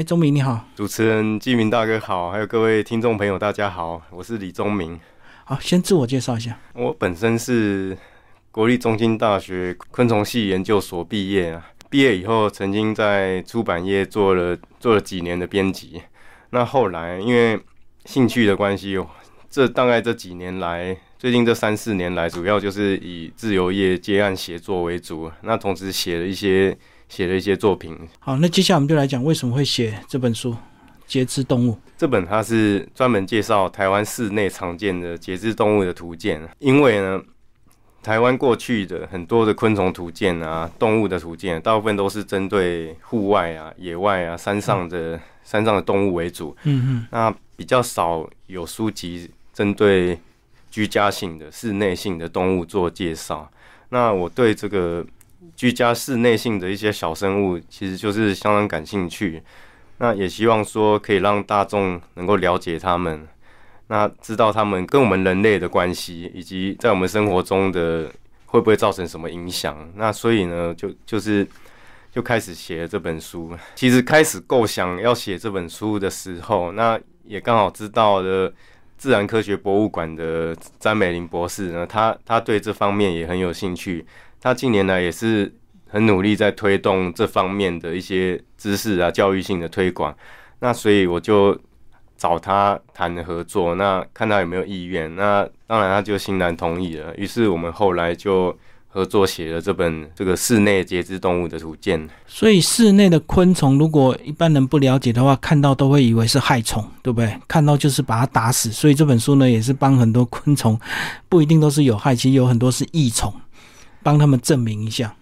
哎，钟明你好，主持人季明大哥好，还有各位听众朋友大家好，我是李钟明。好，先自我介绍一下。我本身是国立中心大学昆虫系研究所毕业啊，毕业以后曾经在出版业做了做了几年的编辑。那后来因为兴趣的关系，这大概这几年来，最近这三四年来，主要就是以自由业接案写作为主。那同时写了一些写了一些作品。好，那接下来我们就来讲为什么会写这本书《节肢动物》。这本它是专门介绍台湾室内常见的节肢动物的图鉴。因为呢，台湾过去的很多的昆虫图鉴啊、动物的图鉴，大部分都是针对户外啊、野外啊、山上的山上的动物为主。嗯嗯。那比较少有书籍。针对居家性的、室内性的动物做介绍。那我对这个居家室内性的一些小生物，其实就是相当感兴趣。那也希望说可以让大众能够了解它们，那知道它们跟我们人类的关系，以及在我们生活中的会不会造成什么影响。那所以呢，就就是就开始写这本书。其实开始构想要写这本书的时候，那也刚好知道了。自然科学博物馆的詹美玲博士呢，他他对这方面也很有兴趣。他近年来也是很努力在推动这方面的一些知识啊、教育性的推广。那所以我就找他谈合作，那看他有没有意愿。那当然他就欣然同意了。于是我们后来就。合作写了这本这个室内节肢动物的图鉴，所以室内的昆虫，如果一般人不了解的话，看到都会以为是害虫，对不对？看到就是把它打死。所以这本书呢，也是帮很多昆虫，不一定都是有害，其实有很多是益虫，帮他们证明一下。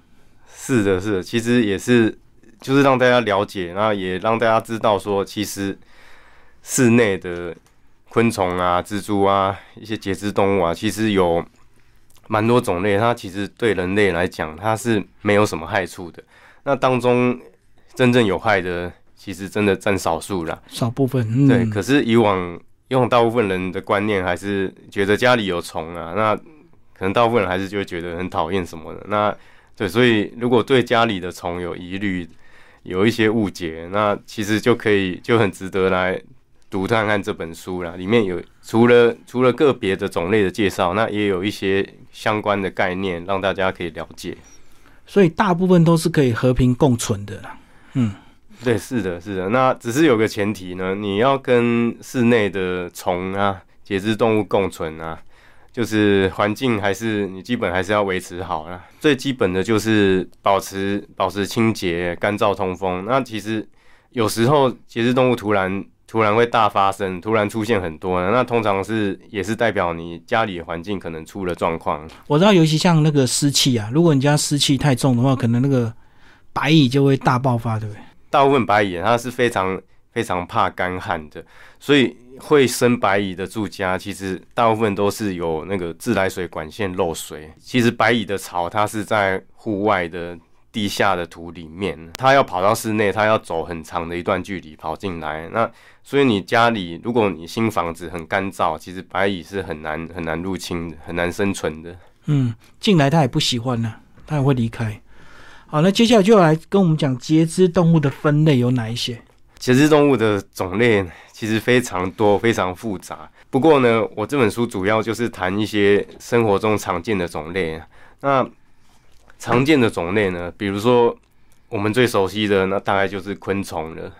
是的，是的，其实也是就是让大家了解，然后也让大家知道说，其实室内的昆虫啊、蜘蛛啊、一些节肢动物啊，其实有。蛮多种类，它其实对人类来讲，它是没有什么害处的。那当中真正有害的，其实真的占少数啦，少部分。对，可是以往用大部分人的观念，还是觉得家里有虫啊，那可能大部分人还是就会觉得很讨厌什么的。那对，所以如果对家里的虫有疑虑，有一些误解，那其实就可以就很值得来。读看看这本书啦，里面有除了除了个别的种类的介绍，那也有一些相关的概念让大家可以了解。所以大部分都是可以和平共存的啦。嗯，对，是的，是的。那只是有个前提呢，你要跟室内的虫啊、节肢动物共存啊，就是环境还是你基本还是要维持好了。最基本的就是保持保持清洁、干燥、通风。那其实有时候节肢动物突然。突然会大发生，突然出现很多，那通常是也是代表你家里的环境可能出了状况。我知道，尤其像那个湿气啊，如果你家湿气太重的话，可能那个白蚁就会大爆发，对不对？大部分白蚁它是非常非常怕干旱的，所以会生白蚁的住家，其实大部分都是有那个自来水管线漏水。其实白蚁的巢它是在户外的。地下的土里面，它要跑到室内，它要走很长的一段距离跑进来。那所以你家里，如果你新房子很干燥，其实白蚁是很难很难入侵的，很难生存的。嗯，进来它也不喜欢呢，它也会离开。好，那接下来就来跟我们讲节肢动物的分类有哪一些？节肢动物的种类其实非常多，非常复杂。不过呢，我这本书主要就是谈一些生活中常见的种类。那常见的种类呢，比如说我们最熟悉的那大概就是昆虫了。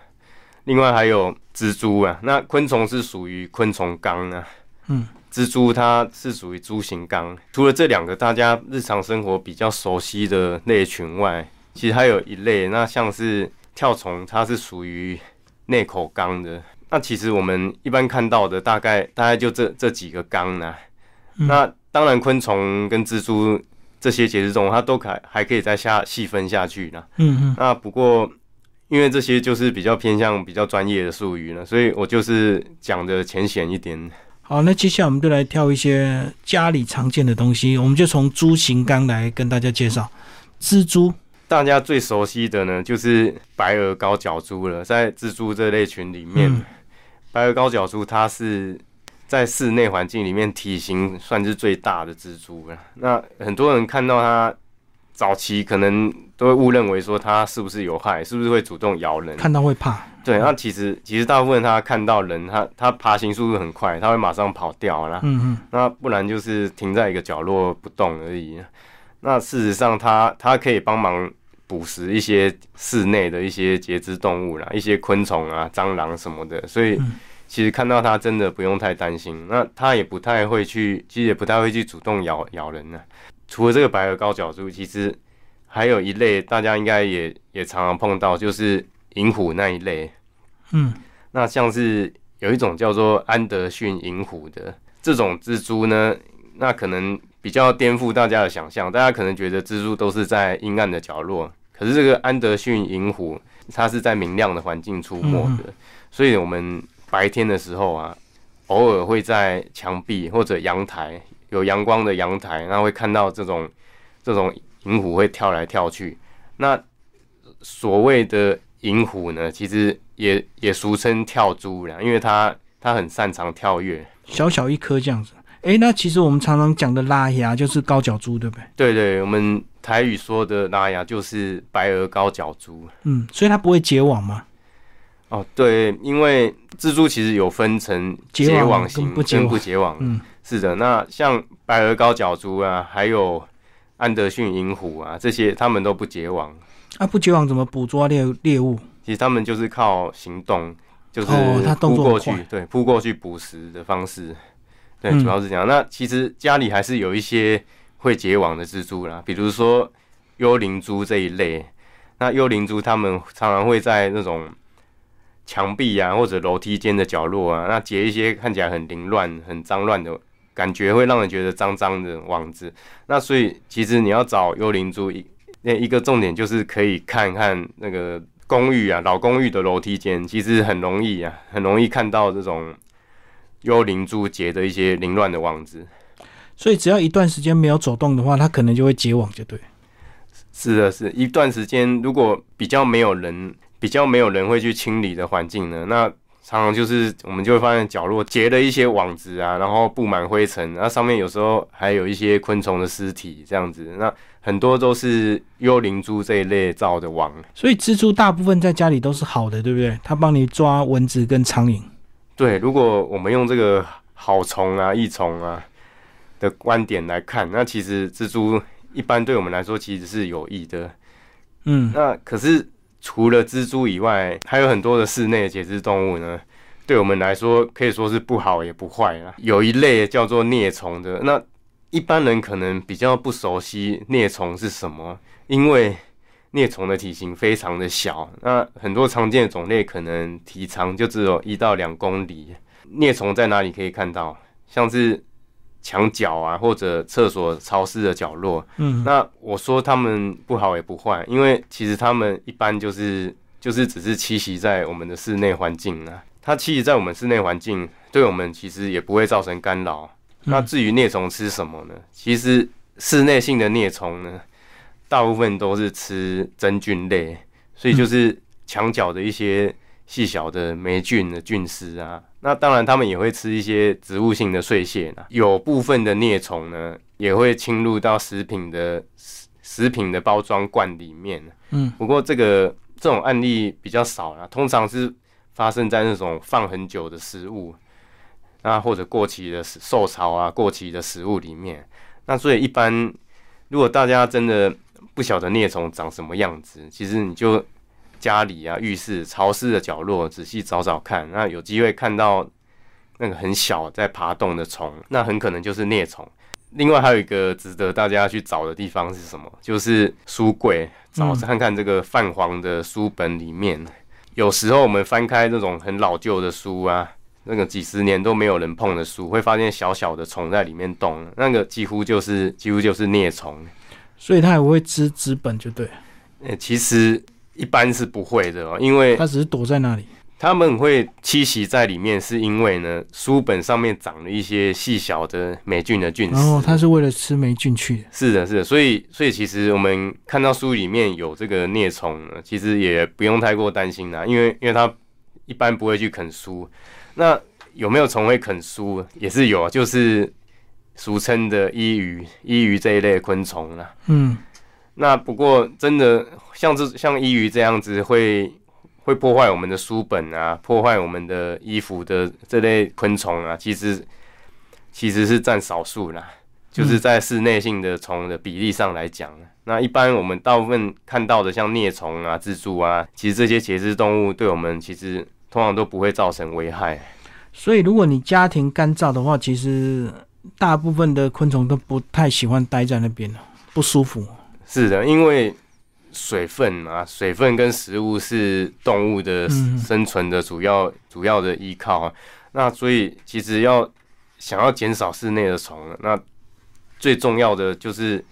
另外还有蜘蛛啊，那昆虫是属于昆虫纲啊，嗯，蜘蛛它是属于蛛形纲。除了这两个大家日常生活比较熟悉的类群外，其实还有一类，那像是跳虫，它是属于内口缸的。那其实我们一般看到的大概大概就这这几个缸呢。那当然昆虫跟蜘蛛。这些节肢动物它都可还可以再下细分下去呢。嗯嗯。那不过，因为这些就是比较偏向比较专业的术语呢，所以我就是讲的浅显一点。好，那接下来我们就来挑一些家里常见的东西，我们就从蛛形纲来跟大家介绍。蜘蛛，大家最熟悉的呢就是白额高脚蛛了，在蜘蛛这类群里面，白额高脚蛛它是。在室内环境里面，体型算是最大的蜘蛛了。那很多人看到它，早期可能都会误认为说它是不是有害，是不是会主动咬人？看到会怕。对，那其实其实大部分它看到人，它它爬行速度很快，它会马上跑掉啦。嗯嗯，那不然就是停在一个角落不动而已。那事实上，它它可以帮忙捕食一些室内的一些节肢动物啦，一些昆虫啊、蟑螂什么的。所以其实看到它真的不用太担心。那它也不太会去，其实也不太会去主动咬咬人呢。除了这个白额高脚蛛，其实还有一类大家应该也也常常碰到，就是银虎那一类。嗯，那像是有一种叫做安德逊银虎的这种蜘蛛呢，那可能比较颠覆大家的想象。大家可能觉得蜘蛛都是在阴暗的角落，可是这个安德逊银虎，它是在明亮的环境出没的。所以，我们白天的时候啊，偶尔会在墙壁或者阳台有阳光的阳台，那会看到这种这种银虎会跳来跳去。那所谓的银虎呢，其实也也俗称跳蛛啦，因为它它很擅长跳跃，小小一颗这样子。哎，那其实我们常常讲的拉牙就是高脚蛛，对不对？对对，我们台语说的那样就是白额高脚蛛。嗯，所以它不会结网吗？哦，对，因为蜘蛛其实有分成结网型跟不结网。嗯，是的。那像白额高脚蛛啊，还有安德逊银虎啊，这些它们都不结网。啊，不结网怎么捕捉猎猎物？其实他们就是靠行动，就是扑过去，对，扑过去捕食的方式，对，主要是这样。那其实家里还是有一些会结网的蜘蛛啦，比如说幽灵蛛这一类。那幽灵蛛它们常常会在那种墙壁啊或者楼梯间的角落啊，那结一些看起来很凌乱、很脏乱的感觉，会让人觉得脏脏的网子。那所以其实你要找幽灵蛛一。那一个重点就是可以看看那个公寓啊，老公寓的楼梯间，其实很容易啊，很容易看到这种幽灵蛛结的一些凌乱的网子。所以只要一段时间没有走动的话，它可能就会结网，就对。是的，是一段时间，如果比较没有人，比较没有人会去清理的环境呢，那常常就是我们就会发现角落结了一些网子啊，然后布满灰尘，那上面有时候还有一些昆虫的尸体这样子，那。很多都是幽灵蛛这一类造的网，所以蜘蛛大部分在家里都是好的，对不对？它帮你抓蚊子跟苍蝇。对，如果我们用这个好虫啊、益虫啊的观点来看，那其实蜘蛛一般对我们来说其实是有益的。嗯，那可是除了蜘蛛以外，还有很多的室内节肢动物呢，对我们来说可以说是不好也不坏啊。有一类叫做啮虫的，那。一般人可能比较不熟悉啮虫是什么，因为啮虫的体型非常的小，那很多常见的种类可能体长就只有一到两公里。啮虫在哪里可以看到？像是墙角啊，或者厕所潮湿的角落。嗯，那我说他们不好也不坏，因为其实他们一般就是就是只是栖息在我们的室内环境啊。它栖息在我们室内环境，对我们其实也不会造成干扰。那至于啮虫吃什么呢？其实室内性的啮虫呢，大部分都是吃真菌类，所以就是墙角的一些细小的霉菌的菌丝啊。那当然，他们也会吃一些植物性的碎屑呢。有部分的啮虫呢，也会侵入到食品的食食品的包装罐里面。嗯，不过这个这种案例比较少啦，通常是发生在那种放很久的食物。那或者过期的受潮啊，过期的食物里面，那所以一般如果大家真的不晓得啮虫长什么样子，其实你就家里啊、浴室潮湿的角落仔细找找看，那有机会看到那个很小在爬动的虫，那很可能就是啮虫。另外还有一个值得大家去找的地方是什么？就是书柜，找看看这个泛黄的书本里面，有时候我们翻开那种很老旧的书啊。那个几十年都没有人碰的书，会发现小小的虫在里面动，那个几乎就是几乎就是啮虫，所以它也会吃纸本，就对。呃，其实一般是不会的哦，因为它只是躲在那里。他们会栖息在里面，是因为呢，书本上面长了一些细小的霉菌的菌丝。哦，它是为了吃霉菌去的。是的，是的，所以所以其实我们看到书里面有这个啮虫呢，其实也不用太过担心啦，因为因为它一般不会去啃书。那有没有虫会啃书？也是有，就是俗称的伊鱼、伊鱼这一类昆虫啦嗯，那不过真的像这像伊鱼这样子会会破坏我们的书本啊，破坏我们的衣服的这类昆虫啊，其实其实是占少数啦。就是在室内性的虫的比例上来讲，那一般我们大部分看到的像啮虫啊、蜘蛛啊，其实这些节肢动物对我们其实通常都不会造成危害。所以，如果你家庭干燥的话，其实大部分的昆虫都不太喜欢待在那边不舒服。是的，因为水分啊，水分跟食物是动物的生存的主要主要的依靠。那所以，其实要想要减少室内的虫，那最重要的就是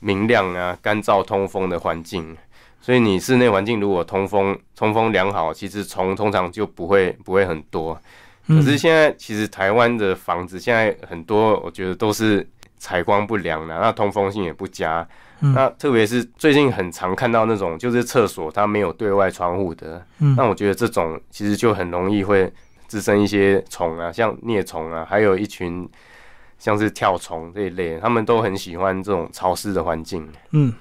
明亮啊、干燥、通风的环境。所以你室内环境如果通风、通风良好，其实虫通常就不会不会很多。可是现在其实台湾的房子现在很多，我觉得都是采光不良的，那通风性也不佳。那特别是最近很常看到那种就是厕所它没有对外窗户的，嗯那我觉得这种其实就很容易会滋生一些虫啊，像啮虫啊，还有一群。像是跳虫这一类，他们都很喜欢这种潮湿的环境。嗯，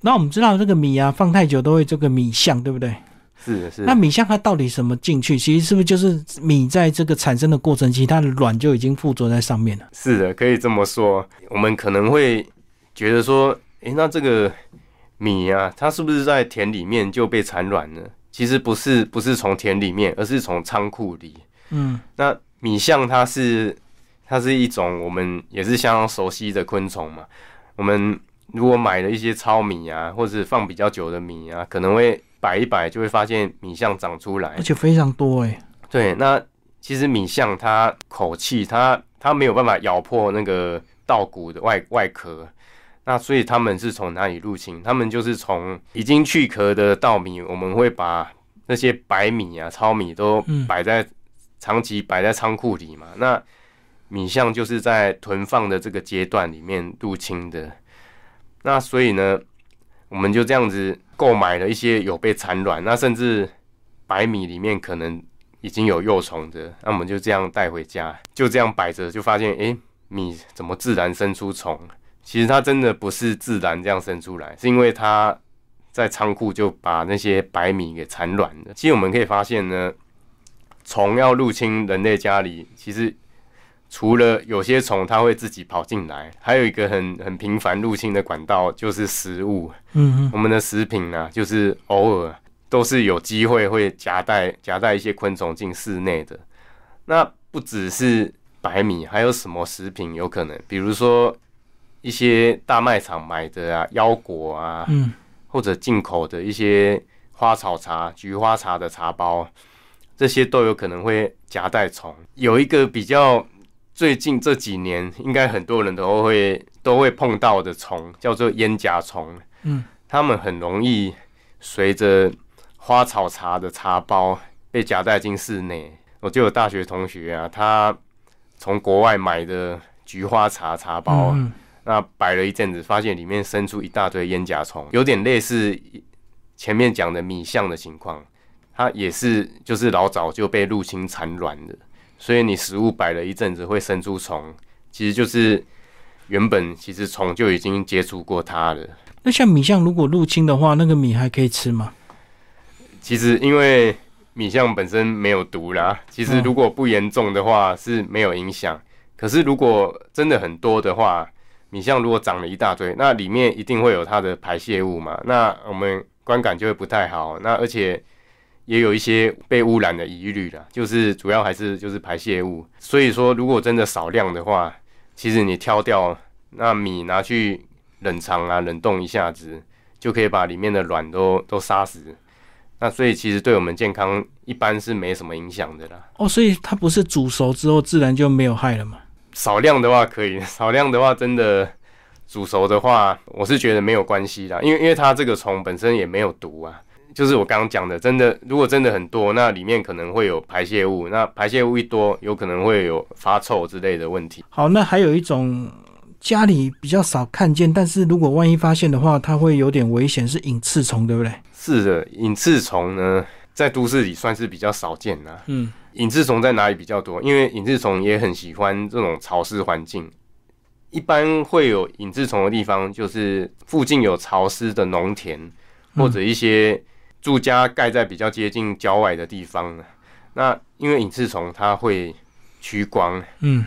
那我们知道这个米啊，放太久都会这个米象，对不对？是是。那米象它到底什么进去？其实是不是就是米在这个产生的过程期，它的卵就已经附着在上面了？是的，可以这么说。我们可能会觉得说，诶，那这个米啊，它是不是在田里面就被产卵了？其实不是，不是从田里面，而是从仓库里。嗯，那米象它是。它是一种我们也是相当熟悉的昆虫嘛。我们如果买了一些糙米啊，或者放比较久的米啊，可能会摆一摆，就会发现米象长出来，而且非常多哎。对，那其实米象它口气，它它没有办法咬破那个稻谷的外外壳，那所以他们是从哪里入侵？他们就是从已经去壳的稻米，我们会把那些白米啊、糙米都摆在长期摆在仓库里嘛。那米象就是在囤放的这个阶段里面入侵的，那所以呢，我们就这样子购买了一些有被产卵，那甚至白米里面可能已经有幼虫的，那我们就这样带回家，就这样摆着，就发现诶，米怎么自然生出虫？其实它真的不是自然这样生出来，是因为它在仓库就把那些白米给产卵的。其实我们可以发现呢，虫要入侵人类家里，其实。除了有些虫它会自己跑进来，还有一个很很频繁入侵的管道就是食物。嗯，我们的食品呢，就是偶尔都是有机会会夹带夹带一些昆虫进室内的。那不只是白米，还有什么食品有可能？比如说一些大卖场买的啊腰果啊，嗯，或者进口的一些花草茶、菊花茶的茶包，这些都有可能会夹带虫。有一个比较。最近这几年，应该很多人都会都会碰到的虫，叫做烟甲虫。嗯，它们很容易随着花草茶的茶包被夹带进室内。我就有大学同学啊，他从国外买的菊花茶茶包，嗯那摆了一阵子，发现里面生出一大堆烟甲虫，有点类似前面讲的米象的情况。它也是就是老早就被入侵产卵的。所以你食物摆了一阵子会生出虫，其实就是原本其实虫就已经接触过它了。那像米象如果入侵的话，那个米还可以吃吗？其实因为米象本身没有毒啦，其实如果不严重的话是没有影响。可是如果真的很多的话，米象如果长了一大堆，那里面一定会有它的排泄物嘛，那我们观感就会不太好。那而且。也有一些被污染的疑虑啦，就是主要还是就是排泄物。所以说，如果真的少量的话，其实你挑掉那米拿去冷藏啊，冷冻一下子就可以把里面的卵都都杀死。那所以其实对我们健康一般是没什么影响的啦。哦，所以它不是煮熟之后自然就没有害了吗？少量的话可以，少量的话真的煮熟的话，我是觉得没有关系啦，因为因为它这个虫本身也没有毒啊。就是我刚刚讲的，真的，如果真的很多，那里面可能会有排泄物，那排泄物一多，有可能会有发臭之类的问题。好，那还有一种家里比较少看见，但是如果万一发现的话，它会有点危险，是隐翅虫，对不对？是的，隐翅虫呢，在都市里算是比较少见的。嗯，隐翅虫在哪里比较多？因为隐翅虫也很喜欢这种潮湿环境，一般会有隐翅虫的地方，就是附近有潮湿的农田或者一些。住家盖在比较接近郊外的地方。呢，那因为隐翅虫它会趋光，嗯，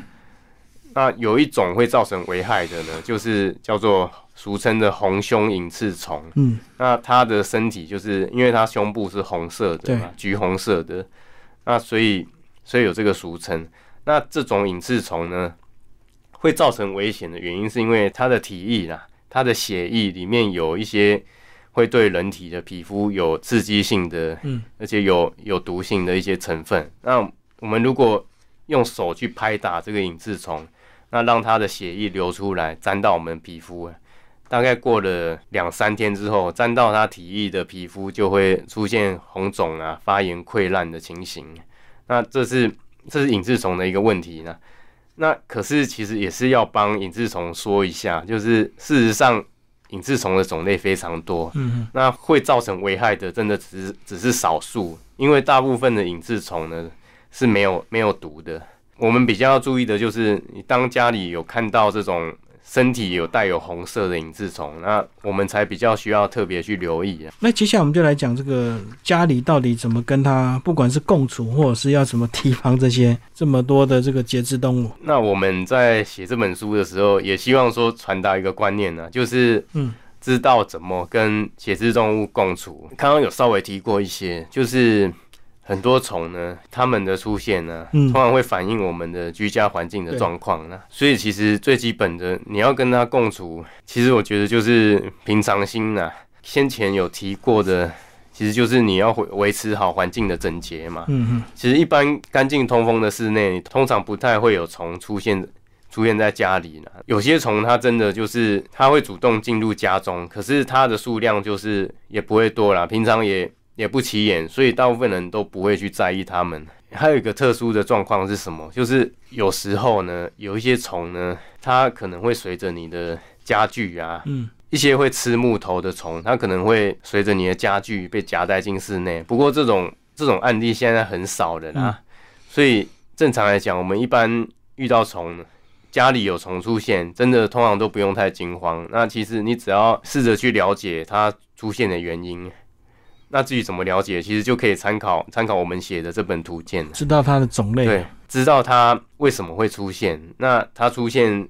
那有一种会造成危害的呢，就是叫做俗称的红胸隐翅虫。嗯，那它的身体就是因为它胸部是红色的嘛，橘红色的，那所以所以有这个俗称。那这种隐翅虫呢，会造成危险的原因是因为它的体液啦，它的血液里面有一些会对人体的皮肤有刺激性的，嗯，而且有有毒性的一些成分。那我们如果用手去拍打这个隐翅虫，那让它的血液流出来，沾到我们皮肤，大概过了两三天之后，沾到它体液的皮肤就会出现红肿啊、发炎溃烂的情形。那这是这是隐翅虫的一个问题呢。那可是其实也是要帮隐翅虫说一下，就是事实上隐翅虫的种类非常多，嗯，那会造成危害的真的只是只是少数，因为大部分的隐翅虫呢是没有没有毒的。我们比较要注意的就是，你当家里有看到这种身体有带有红色的隐翅虫，那我们才比较需要特别去留意啊。那接下来我们就来讲这个家里到底怎么跟它，不管是共处，或者是要怎么提防这些这么多的这个节肢动物。那我们在写这本书的时候，也希望说传达一个观念呢，就是嗯，知道怎么跟节肢动物共处。刚刚有稍微提过一些，就是。很多虫呢，它们的出现呢，通常会反映我们的居家环境的状况呢。所以其实最基本的，你要跟它共处，其实我觉得就是平常心呐。先前有提过的，其实就是你要维维持好环境的整洁嘛。嗯嗯。其实一般干净通风的室内，通常不太会有虫出现出现在家里呢。有些虫它真的就是它会主动进入家中，可是它的数量就是也不会多啦。平常也。也不起眼，所以大部分人都不会去在意它们。还有一个特殊的状况是什么？就是有时候呢，有一些虫呢，它可能会随着你的家具啊，嗯，一些会吃木头的虫，它可能会随着你的家具被夹带进室内。不过这种这种案例现在很少的啦，所以正常来讲，我们一般遇到虫，家里有虫出现，真的通常都不用太惊慌。那其实你只要试着去了解它出现的原因。那至于怎么了解，其实就可以参考参考我们写的这本图鉴，知道它的种类，对，知道它为什么会出现。那它出现，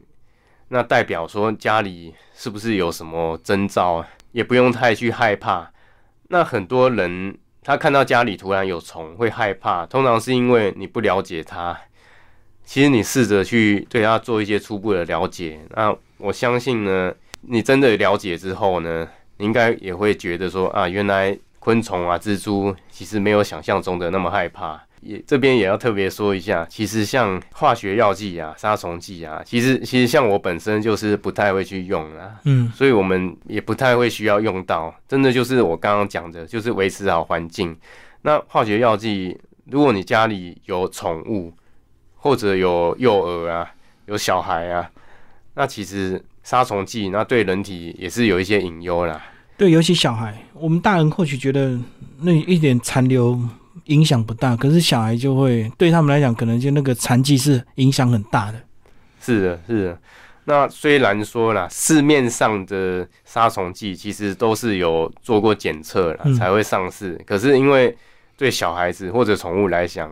那代表说家里是不是有什么征兆？也不用太去害怕。那很多人他看到家里突然有虫会害怕，通常是因为你不了解它。其实你试着去对它做一些初步的了解，那我相信呢，你真的了解之后呢，你应该也会觉得说啊，原来。昆虫啊，蜘蛛其实没有想象中的那么害怕。也这边也要特别说一下，其实像化学药剂啊、杀虫剂啊，其实其实像我本身就是不太会去用啊，嗯，所以我们也不太会需要用到。真的就是我刚刚讲的，就是维持好环境。那化学药剂，如果你家里有宠物或者有幼儿啊、有小孩啊，那其实杀虫剂那对人体也是有一些隐忧啦。对，尤其小孩，我们大人或许觉得那一点残留影响不大，可是小孩就会对他们来讲，可能就那个残疾是影响很大的。是的，是的。那虽然说啦，市面上的杀虫剂其实都是有做过检测了才会上市，可是因为对小孩子或者宠物来讲，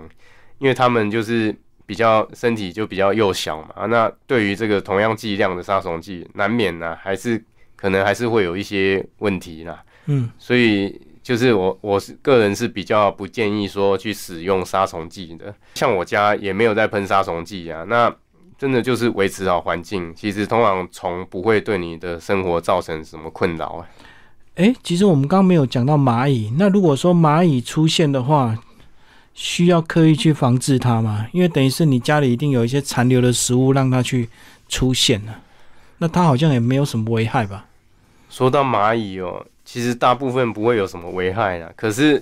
因为他们就是比较身体就比较幼小嘛，那对于这个同样剂量的杀虫剂，难免呢还是。可能还是会有一些问题啦，嗯，所以就是我我是个人是比较不建议说去使用杀虫剂的，像我家也没有在喷杀虫剂啊，那真的就是维持好环境，其实通常虫不会对你的生活造成什么困扰啊。哎，其实我们刚刚没有讲到蚂蚁，那如果说蚂蚁出现的话，需要刻意去防治它吗？因为等于是你家里一定有一些残留的食物让它去出现了，那它好像也没有什么危害吧？说到蚂蚁哦，其实大部分不会有什么危害啦。可是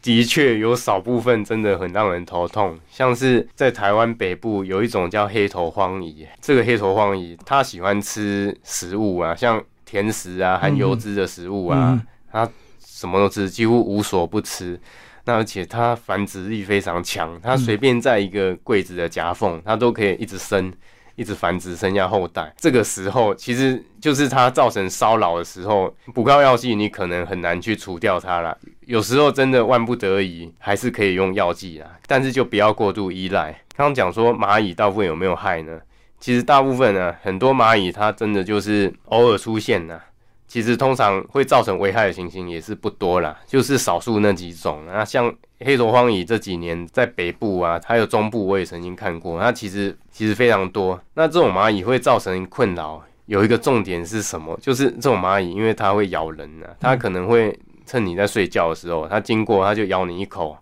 的确有少部分真的很让人头痛，像是在台湾北部有一种叫黑头荒蚁，这个黑头荒蚁它喜欢吃食物啊，像甜食啊、含油脂的食物啊，它什么都吃，几乎无所不吃。那而且它繁殖力非常强，它随便在一个柜子的夹缝，它都可以一直生。一直繁殖，生下后代。这个时候，其实就是它造成骚扰的时候，不靠药剂，你可能很难去除掉它啦。有时候真的万不得已，还是可以用药剂啊，但是就不要过度依赖。刚刚讲说蚂蚁大部分有没有害呢？其实大部分呢，很多蚂蚁它真的就是偶尔出现呢。其实通常会造成危害的情形也是不多啦，就是少数那几种。那像黑头荒蚁这几年在北部啊，还有中部，我也曾经看过。那其实其实非常多。那这种蚂蚁会造成困扰，有一个重点是什么？就是这种蚂蚁，因为它会咬人啊，它可能会趁你在睡觉的时候，它经过它就咬你一口，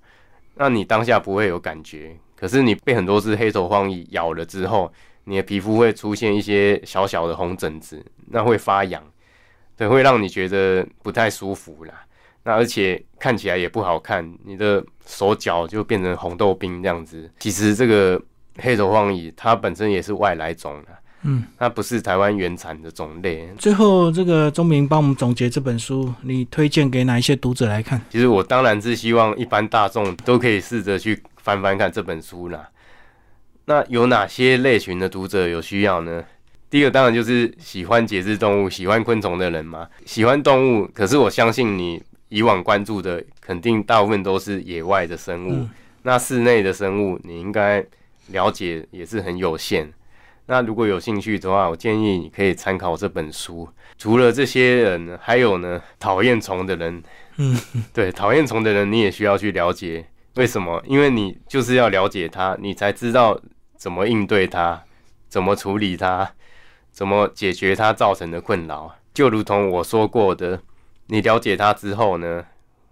那你当下不会有感觉。可是你被很多只黑头荒蚁咬了之后，你的皮肤会出现一些小小的红疹子，那会发痒。对，会让你觉得不太舒服啦。那而且看起来也不好看，你的手脚就变成红豆冰这样子。其实这个黑头荒蚁它本身也是外来种啦，嗯，它不是台湾原产的种类。最后，这个钟明帮我们总结这本书，你推荐给哪一些读者来看？其实我当然是希望一般大众都可以试着去翻翻看这本书啦。那有哪些类群的读者有需要呢？第一个当然就是喜欢节肢动物、喜欢昆虫的人嘛。喜欢动物，可是我相信你以往关注的肯定大部分都是野外的生物。那室内的生物，你应该了解也是很有限。那如果有兴趣的话，我建议你可以参考这本书。除了这些人，还有呢，讨厌虫的人。嗯，对，讨厌虫的人你也需要去了解为什么？因为你就是要了解它，你才知道怎么应对它，怎么处理它。怎么解决它造成的困扰？就如同我说过的，你了解它之后呢，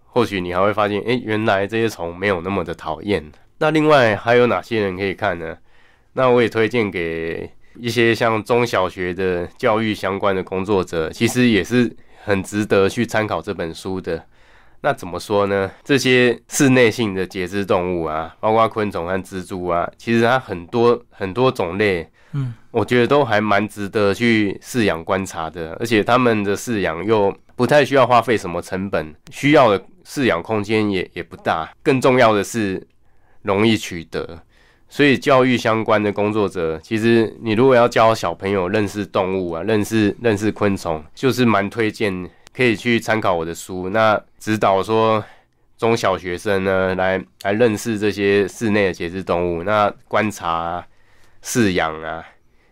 或许你还会发现，诶，原来这些虫没有那么的讨厌。那另外还有哪些人可以看呢？那我也推荐给一些像中小学的教育相关的工作者，其实也是很值得去参考这本书的。那怎么说呢？这些室内性的节肢动物啊，包括昆虫和蜘蛛啊，其实它很多很多种类。嗯，我觉得都还蛮值得去饲养观察的，而且他们的饲养又不太需要花费什么成本，需要的饲养空间也也不大，更重要的是容易取得。所以教育相关的工作者，其实你如果要教小朋友认识动物啊，认识认识昆虫，就是蛮推荐可以去参考我的书，那指导说中小学生呢来来认识这些室内的节肢动物，那观察。饲养啊，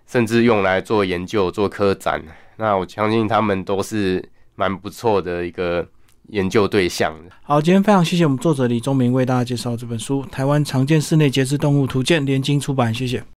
甚至用来做研究、做科展，那我相信他们都是蛮不错的一个研究对象好，今天非常谢谢我们作者李忠明为大家介绍这本书《台湾常见室内节肢动物图鉴》，联经出版，谢谢。